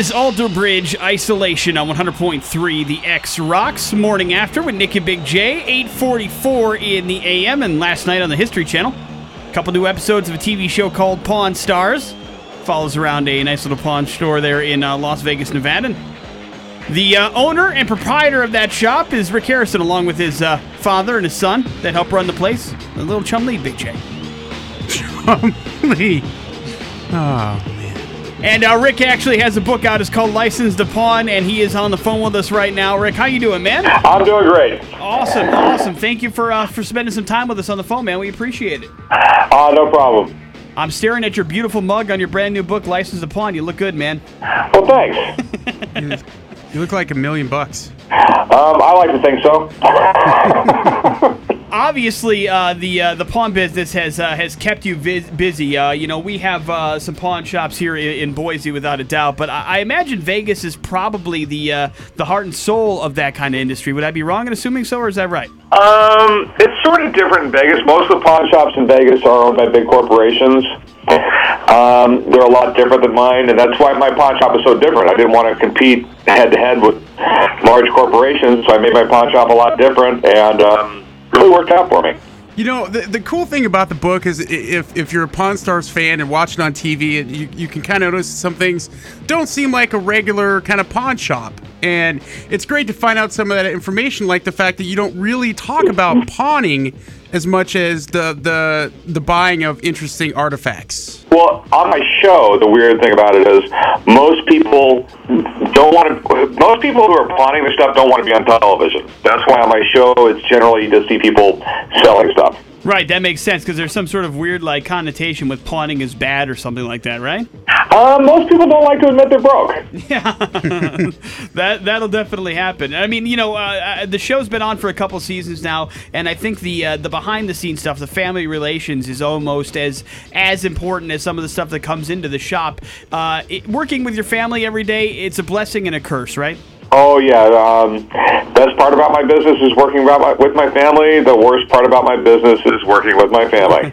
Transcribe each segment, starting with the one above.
is Alter Bridge Isolation on 100.3 The X Rocks. Morning after with Nick and Big J, 844 in the AM, and last night on the History Channel. A couple new episodes of a TV show called Pawn Stars. Follows around a nice little pawn store there in uh, Las Vegas, Nevada. And The uh, owner and proprietor of that shop is Rick Harrison, along with his uh, father and his son that help run the place. A little Chumlee, Big J. Lee. Oh, man. And uh, Rick actually has a book out. It's called License to Pawn, and he is on the phone with us right now. Rick, how you doing, man? I'm doing great. Awesome, awesome. Thank you for uh, for spending some time with us on the phone, man. We appreciate it. Uh, no problem. I'm staring at your beautiful mug on your brand new book, License to Pawn. You look good, man. Well, thanks. You look like a million bucks. Um, I like to think so. Obviously, uh, the uh, the pawn business has uh, has kept you busy. Uh, you know, we have uh, some pawn shops here in, in Boise, without a doubt. But I, I imagine Vegas is probably the the heart and soul of that kind of industry. Would I be wrong in assuming so, or is that right? um, it's sort of different in Vegas. Most of the pawn shops in Vegas are owned by big corporations. Um, they're a lot different than mine, and that's why my pawn shop is so different. I didn't want to compete head to head with large corporations, so I made my pawn shop a lot different, and um, really worked out for me. You know, the, the cool thing about the book is if, if you're a Pawn Stars fan and watching on TV, you, you can kind of notice some things don't seem like a regular kind of pawn shop. And it's great to find out some of that information, like the fact that you don't really talk about pawning as much as the, the, the buying of interesting artifacts. Well, on my show, the weird thing about it is most people don't want to. Most people who are pawning their stuff don't want to be on television. That's why on my show, it's generally to see people selling stuff. Right, that makes sense because there's some sort of weird like connotation with pawning is bad or something like that, right? Uh, most people don't like to admit they're broke. Yeah, that that'll definitely happen. I mean, you know, uh, uh, the show's been on for a couple seasons now, and I think the uh, the behind the scenes stuff, the family relations, is almost as as important as some of the stuff that comes into the shop. Uh, it, working with your family every day, it's a blessing and a curse, right? Oh yeah, um, best part about my business is working about my, with my family. The worst part about my business is working with my family.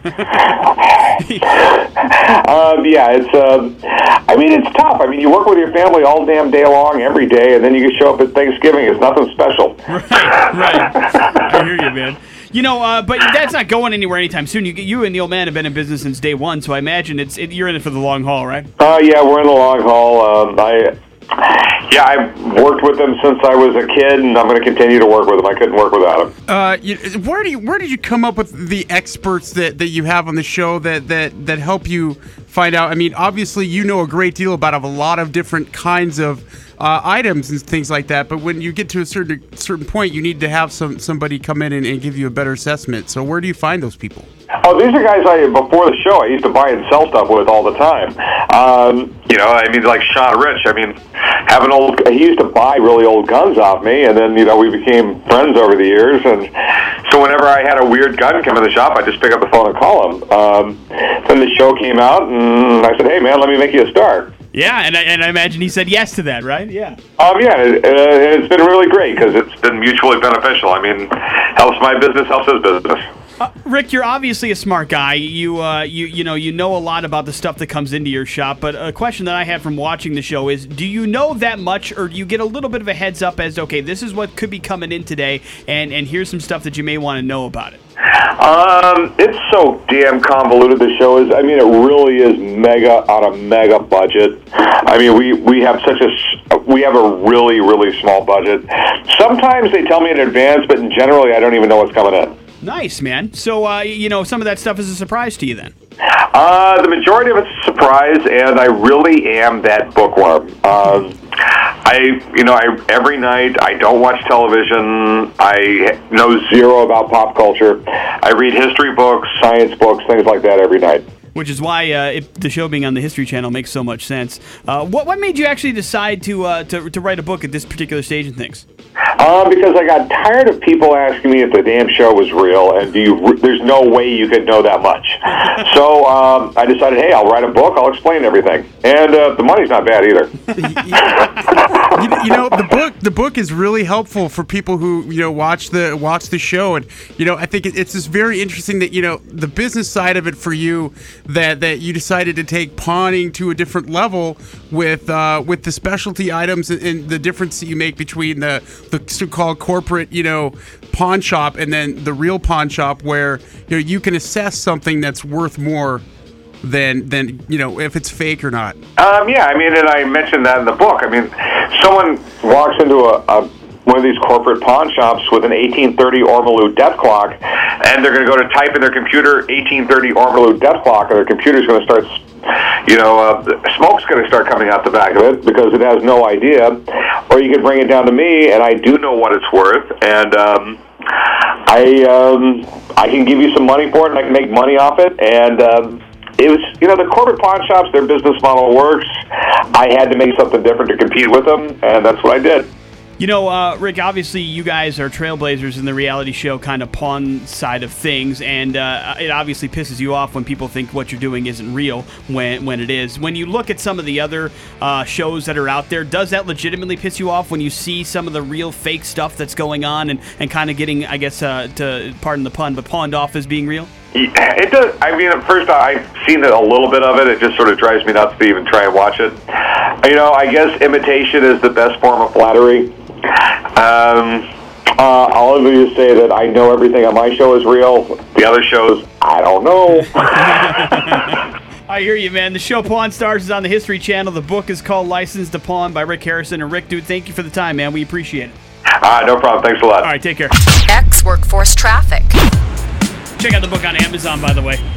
um, yeah, it's. Um, I mean, it's tough. I mean, you work with your family all damn day long, every day, and then you can show up at Thanksgiving. It's nothing special. right. I hear you, man. You know, uh, but that's not going anywhere anytime soon. You, you and the old man have been in business since day one, so I imagine it's it, you're in it for the long haul, right? Uh, yeah, we're in the long haul. Um, I. Yeah, I've worked with them since I was a kid, and I'm going to continue to work with them. I couldn't work without them. Uh, where do you where did you come up with the experts that, that you have on the show that, that that help you find out? I mean, obviously you know a great deal about a lot of different kinds of uh, items and things like that. But when you get to a certain certain point, you need to have some somebody come in and, and give you a better assessment. So where do you find those people? Oh, these are guys I before the show I used to buy and sell stuff with all the time. Um, you know, I mean, like Sean Rich. I mean, have an old. He used to buy really old guns off me, and then you know we became friends over the years. And so whenever I had a weird gun come in the shop, I just pick up the phone and call him. Um, then the show came out, and I said, "Hey, man, let me make you a star." Yeah, and I, and I imagine he said yes to that, right? Yeah. Um, yeah, it, uh, it's been really great because it's been mutually beneficial. I mean, helps my business, helps his business. Uh, Rick, you're obviously a smart guy. You, uh, you, you know, you know a lot about the stuff that comes into your shop. But a question that I had from watching the show is: Do you know that much, or do you get a little bit of a heads up as, okay, this is what could be coming in today, and and here's some stuff that you may want to know about it? Um, it's so damn convoluted. The show is. I mean, it really is mega on a mega budget. I mean, we we have such a we have a really really small budget. Sometimes they tell me in advance, but generally I don't even know what's coming in. Nice, man. So, uh, you know, some of that stuff is a surprise to you then. Uh, the majority of it's a surprise, and I really am that bookworm. Um, I, you know, I every night I don't watch television. I know zero about pop culture. I read history books, science books, things like that every night. Which is why uh, it, the show being on the History Channel makes so much sense. Uh, what what made you actually decide to, uh, to to write a book at this particular stage in things? Uh, because I got tired of people asking me if the damn show was real, and do you? There's no way you could know that much. so um, I decided, hey, I'll write a book. I'll explain everything, and uh, the money's not bad either. you, you know the book is really helpful for people who you know watch the watch the show. And you know I think it's just very interesting that you know the business side of it for you that that you decided to take pawning to a different level with uh, with the specialty items and, and the difference that you make between the the so-called corporate you know pawn shop and then the real pawn shop where you know you can assess something that's worth more than than you know if it's fake or not. Um, yeah, I mean, and I mentioned that in the book. I mean, someone walks into a, a one of these corporate pawn shops with an 1830 Ormolu death clock, and they're going to go to type in their computer 1830 Ormolu death clock, and their computer's going to start, you know, uh, smoke's going to start coming out the back of it because it has no idea. Or you can bring it down to me, and I do know what it's worth, and um, I um, I can give you some money for it, and I can make money off it, and. Um, it was, you know, the corporate pawn shops, their business model works. I had to make something different to compete with them, and that's what I did. You know, uh, Rick, obviously you guys are trailblazers in the reality show kind of pawn side of things, and uh, it obviously pisses you off when people think what you're doing isn't real when, when it is. When you look at some of the other uh, shows that are out there, does that legitimately piss you off when you see some of the real fake stuff that's going on and, and kind of getting, I guess, uh, to pardon the pun, but pawned off as being real? It does. I mean, at first I've seen it a little bit of it. It just sort of drives me nuts to even try and watch it. You know, I guess imitation is the best form of flattery. Um, uh, I'll just say that I know everything on my show is real. The other shows, I don't know. I hear you, man. The show Pawn Stars is on the History Channel. The book is called License to Pawn by Rick Harrison. And Rick, dude, thank you for the time, man. We appreciate it. Uh, no problem. Thanks a lot. All right, take care. X Workforce Traffic. Check out the book on Amazon, by the way.